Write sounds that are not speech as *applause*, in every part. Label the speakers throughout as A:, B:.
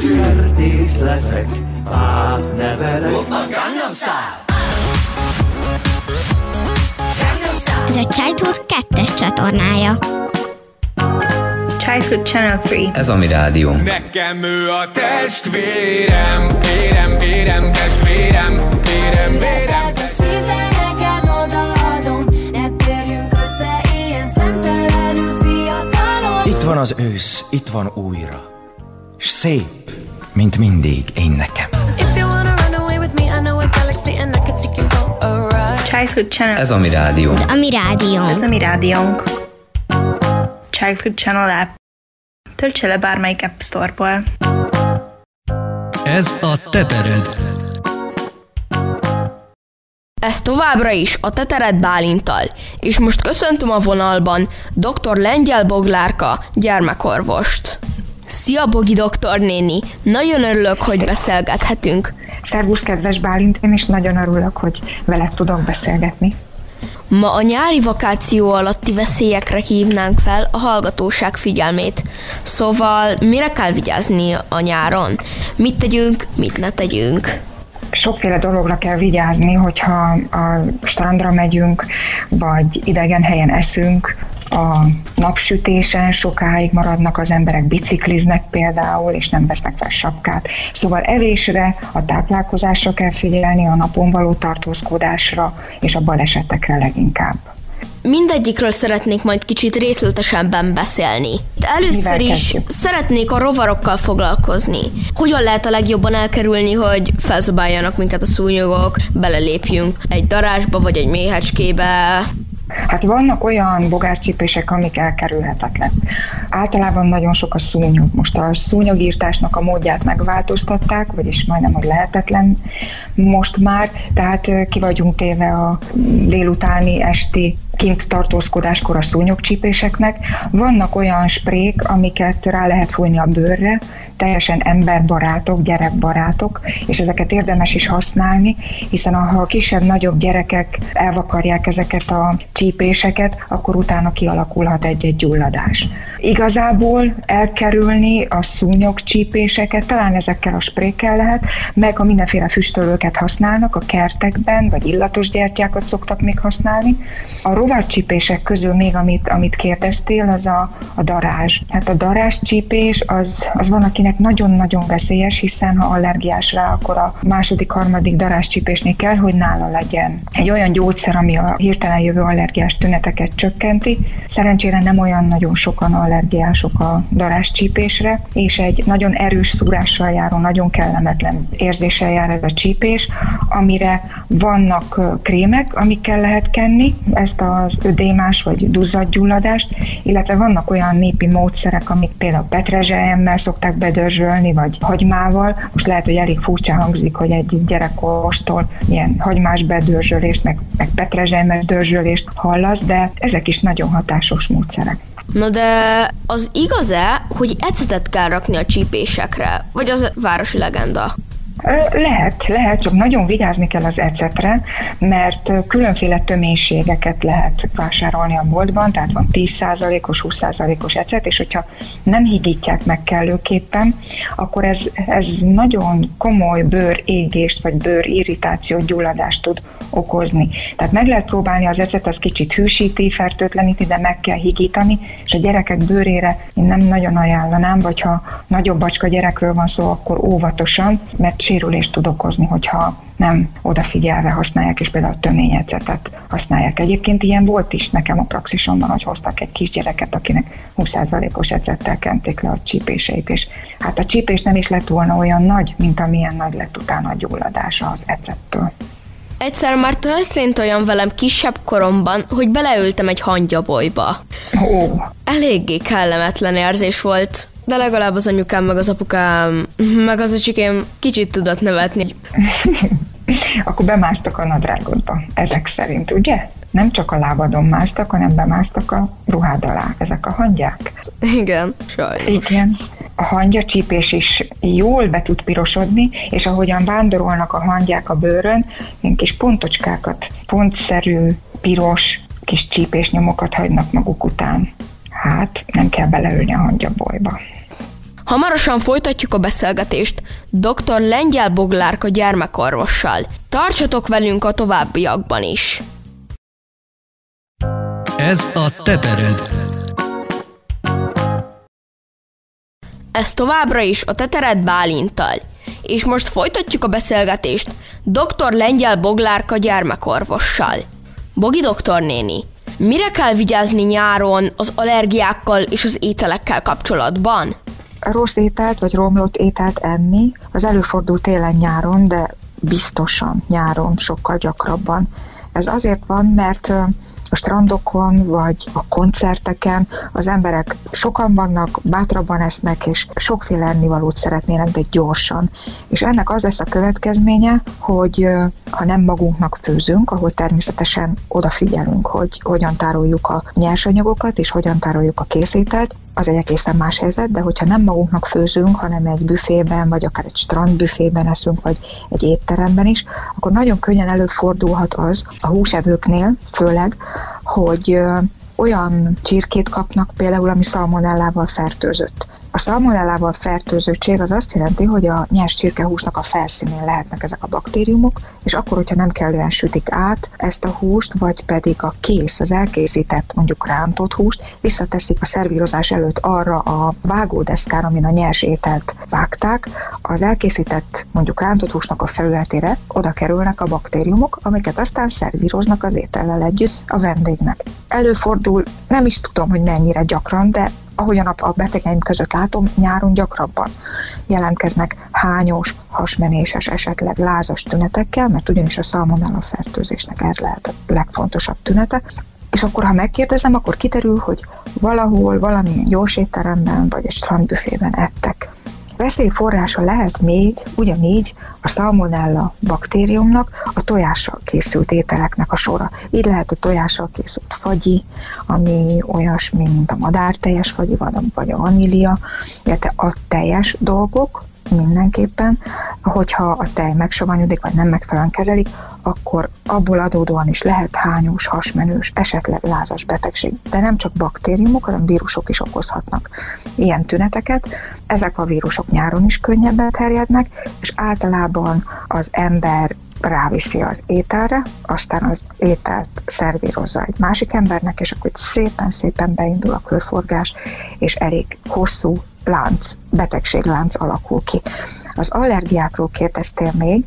A: Kertész leszek, fát nevelek.
B: Ez a Childhood 2-es csatornája.
C: Childhood Channel 3.
D: Ez a mi rádió.
E: Nekem ő a testvérem, vérem, vérem, testvérem, vérem, vérem.
F: Itt van az ősz, itt van újra. S szép, mint mindig én nekem.
C: Childhood Channel.
D: Ez a mi rádió.
B: A mi rádiónk.
C: Ez a mi rádiónk. Childhood Channel app. Töltse le bármelyik App Store-ból.
G: Ez a te tered.
H: Ez továbbra is a Tetered Bálintal, és most köszöntöm a vonalban dr. Lengyel Boglárka, gyermekorvost. Szia, Bogi doktor néni! Nagyon örülök, hogy beszélgethetünk.
I: Szervusz, kedves Bálint, én is nagyon örülök, hogy veled tudok beszélgetni.
H: Ma a nyári vakáció alatti veszélyekre hívnánk fel a hallgatóság figyelmét. Szóval mire kell vigyázni a nyáron? Mit tegyünk, mit ne tegyünk?
I: Sokféle dologra kell vigyázni, hogyha a strandra megyünk, vagy idegen helyen eszünk, a napsütésen sokáig maradnak az emberek, bicikliznek például, és nem vesznek fel sapkát. Szóval evésre, a táplálkozásra kell figyelni, a napon való tartózkodásra, és a balesetekre leginkább.
H: Mindegyikről szeretnék majd kicsit részletesebben beszélni. De először is szeretnék a rovarokkal foglalkozni. Hogyan lehet a legjobban elkerülni, hogy felzabáljanak minket a szúnyogok, belelépjünk egy darásba vagy egy méhecskébe,
I: Hát vannak olyan bogárcsípések, amik elkerülhetetlen. Általában nagyon sok a szúnyog. Most a szúnyogírtásnak a módját megváltoztatták, vagyis majdnem, hogy lehetetlen most már, tehát ki vagyunk téve a délutáni, esti kint tartózkodáskor a szúnyogcsípéseknek. Vannak olyan sprék, amiket rá lehet fújni a bőrre, teljesen emberbarátok, gyerekbarátok, és ezeket érdemes is használni, hiszen ha a kisebb-nagyobb gyerekek elvakarják ezeket a csípéseket, akkor utána kialakulhat egy-egy gyulladás. Igazából elkerülni a szúnyogcsípéseket, talán ezekkel a sprékkel lehet, meg a mindenféle füstölőket használnak a kertekben, vagy illatos gyertyákat szoktak még használni. A rovarcsípések közül még, amit, amit kérdeztél, az a, a darázs. Hát a darázs csípés az, az van, akinek nagyon-nagyon veszélyes, hiszen ha allergiás rá, akkor a második, harmadik darázscsípésnél kell, hogy nála legyen egy olyan gyógyszer, ami a hirtelen jövő allergiás tüneteket csökkenti. Szerencsére nem olyan nagyon sokan allergiások a darázscsípésre, és egy nagyon erős szúrással járó, nagyon kellemetlen érzéssel jár ez a csípés, amire vannak krémek, amikkel lehet kenni ezt az ödémás vagy duzzadgyulladást, illetve vannak olyan népi módszerek, amik például petrezselyemmel szokták bedörzsölni, vagy hagymával. Most lehet, hogy elég furcsa hangzik, hogy egy gyerekorvostól ilyen hagymás bedörzsölést, meg, meg petrezselyemmel dörzsölést hallasz, de ezek is nagyon hatásos módszerek.
H: Na de az igaz-e, hogy ecetet kell rakni a csípésekre? Vagy az városi legenda?
I: Lehet, lehet, csak nagyon vigyázni kell az ecetre, mert különféle töménységeket lehet vásárolni a boltban, tehát van 10%-os, 20%-os ecet, és hogyha nem higítják meg kellőképpen, akkor ez, ez nagyon komoly bőrégést, vagy bőrirritációt, gyulladást tud okozni. Tehát meg lehet próbálni az ecet, az kicsit hűsíti, fertőtleníti, de meg kell higítani, és a gyerekek bőrére én nem nagyon ajánlanám, vagy ha nagyobb bacska gyerekről van szó, akkor óvatosan, mert sérülést tud okozni, hogyha nem odafigyelve használják, és például töményecetet használják. Egyébként ilyen volt is nekem a praxisomban, hogy hoztak egy kisgyereket, akinek 20%-os ecettel kenték le a csípéseit, és hát a csípés nem is lett volna olyan nagy, mint amilyen nagy lett utána a gyulladása az ecettől.
H: Egyszer már történt olyan velem kisebb koromban, hogy beleültem egy hangyabolyba.
I: Ó,
H: Eléggé kellemetlen érzés volt. De legalább az anyukám, meg az apukám, meg az öcsikém kicsit tudott nevetni. *laughs*
I: Akkor bemásztak a nadrágodba, ezek szerint, ugye? Nem csak a lábadon másztak, hanem bemásztak a ruhád alá, ezek a hangyák.
H: Igen, sajnos.
I: Igen. A hangyacsípés is jól be tud pirosodni, és ahogyan vándorolnak a hangyák a bőrön, ilyen kis pontocskákat, pontszerű, piros, kis csípésnyomokat hagynak maguk után. Hát, nem kell beleülni a hangyabolyba.
H: Hamarosan folytatjuk a beszélgetést dr. Lengyel Boglárka gyermekorvossal. Tartsatok velünk a továbbiakban is.
J: Ez a tetered.
H: Ez továbbra is a Tetered Bálinttal. És most folytatjuk a beszélgetést dr. Lengyel Boglárka gyermekorvossal. Bogi doktornéni, mire kell vigyázni nyáron az allergiákkal és az ételekkel kapcsolatban?
I: Rossz ételt vagy romlott ételt enni, az előfordul télen-nyáron, de biztosan nyáron sokkal gyakrabban. Ez azért van, mert a strandokon vagy a koncerteken az emberek sokan vannak, bátrabban esznek, és sokféle ennivalót szeretnének, de gyorsan. És ennek az lesz a következménye, hogy ha nem magunknak főzünk, ahol természetesen odafigyelünk, hogy hogyan tároljuk a nyersanyagokat, és hogyan tároljuk a készételt, az egy egészen más helyzet, de hogyha nem magunknak főzünk, hanem egy büfében, vagy akár egy strandbüfében eszünk, vagy egy étteremben is, akkor nagyon könnyen előfordulhat az a húsevőknél, főleg, hogy olyan csirkét kapnak például, ami szalmonellával fertőzött. A szalmonellával fertőzöttség az azt jelenti, hogy a nyers csirkehúsnak a felszínén lehetnek ezek a baktériumok, és akkor, hogyha nem kellően sütik át ezt a húst, vagy pedig a kész, az elkészített mondjuk rántott húst, visszateszik a szervírozás előtt arra a vágódeszkára, amin a nyers ételt vágták, az elkészített mondjuk rántott húsnak a felületére oda kerülnek a baktériumok, amiket aztán szervíroznak az étellel együtt a vendégnek. Előfordul, nem is tudom, hogy mennyire gyakran, de ahogyan a a betegeim között látom, nyáron gyakrabban jelentkeznek hányós, hasmenéses, esetleg lázas tünetekkel, mert ugyanis a szalmonella fertőzésnek ez lehet a legfontosabb tünete, és akkor, ha megkérdezem, akkor kiderül, hogy valahol, valamilyen gyors étteremben, vagy egy strandbüfében ettek. Veszélyforrása lehet még ugyanígy a szalmonella baktériumnak a tojással készült ételeknek a sora. Így lehet a tojással készült fagyi, ami olyasmi, mint a madárteljes fagyi, vagy a- vanília, illetve a teljes dolgok, mindenképpen, hogyha a tej megsavanyúdik, vagy nem megfelelően kezelik, akkor abból adódóan is lehet hányós, hasmenős, esetleg lázas betegség. De nem csak baktériumok, hanem vírusok is okozhatnak ilyen tüneteket. Ezek a vírusok nyáron is könnyebben terjednek, és általában az ember ráviszi az ételre, aztán az ételt szervírozza egy másik embernek, és akkor szépen-szépen beindul a körforgás, és elég hosszú lánc, betegséglánc alakul ki. Az allergiákról kérdeztél még.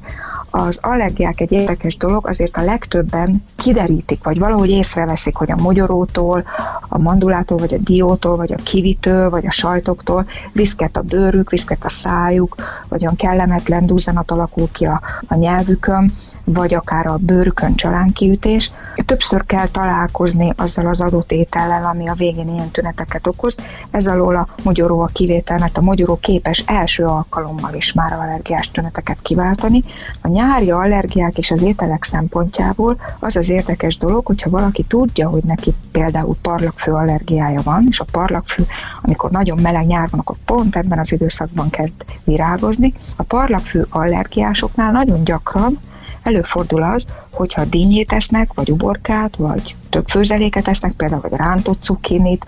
I: Az allergiák egy érdekes dolog, azért a legtöbben kiderítik, vagy valahogy észreveszik, hogy a mogyorótól, a mandulától, vagy a diótól, vagy a kivitől, vagy a sajtoktól viszket a bőrük, viszket a szájuk, vagy olyan kellemetlen duzzanat alakul ki a, a nyelvükön, vagy akár a bőrükön csalánkiütés. Többször kell találkozni azzal az adott étellel, ami a végén ilyen tüneteket okoz. Ez alól a mogyoró a kivétel, mert a mogyoró képes első alkalommal is már allergiás tüneteket kiváltani. A nyári allergiák és az ételek szempontjából az az érdekes dolog, hogyha valaki tudja, hogy neki például parlagfő allergiája van, és a parlagfő, amikor nagyon meleg nyár van, akkor pont ebben az időszakban kezd virágozni. A parlagfő allergiásoknál nagyon gyakran előfordul az, hogyha dinnyét esznek, vagy uborkát, vagy több főzeléket esznek, például vagy rántott cukkinit,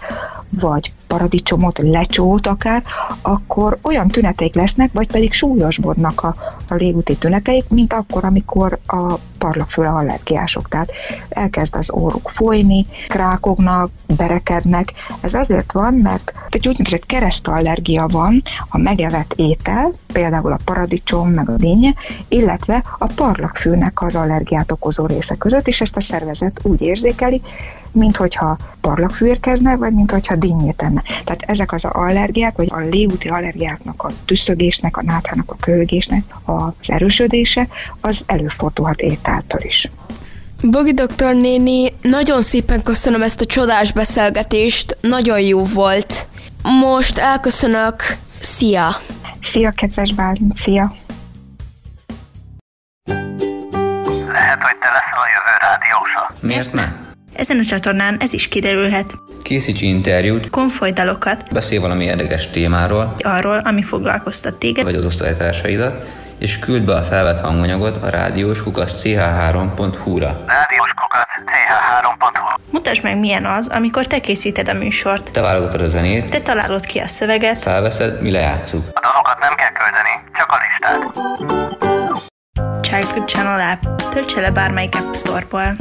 I: vagy paradicsomot, lecsót akár, akkor olyan tüneteik lesznek, vagy pedig súlyosbodnak a, a légúti tüneteik, mint akkor, amikor a parlagfőle allergiások. Tehát elkezd az óruk folyni, krákognak, berekednek. Ez azért van, mert egy úgynevezett keresztallergia van a megevett étel, például a paradicsom, meg a dinnye, illetve a parlagfőnek az allergiát okozó része között, és ezt a szervezet úgy érzékeli, mint hogyha parlagfű érkezne, vagy mint hogyha dinnyét enne. Tehát ezek az allergiák, vagy a légúti allergiáknak, a tüsszögésnek, a náthának, a köhögésnek az erősödése, az előfordulhat ételtől is.
H: Bogi doktor néni, nagyon szépen köszönöm ezt a csodás beszélgetést, nagyon jó volt. Most elköszönök. Szia!
I: Szia, kedves Bálint, szia!
D: Lehet, hogy te leszel a jövő rádiósa.
G: Miért ne?
C: Ezen a csatornán ez is kiderülhet.
G: Készíts interjút,
C: Konfoly dalokat
G: beszélj valami érdekes témáról,
C: arról, ami foglalkoztat téged,
G: vagy az osztálytársaidat, és küld be a felvett hanganyagot a rádiós kukasz ch3.hu-ra.
D: Rádiós kukat ch3.hu
C: Mutasd meg, milyen az, amikor te készíted a műsort.
G: Te válogatod a zenét,
C: Te találod ki a szöveget,
G: felveszed, mi lejátszuk.
D: A dalokat nem kell küldeni, csak a listát.
C: Childhood Channel app. Töltse le bármelyik App Store-ból.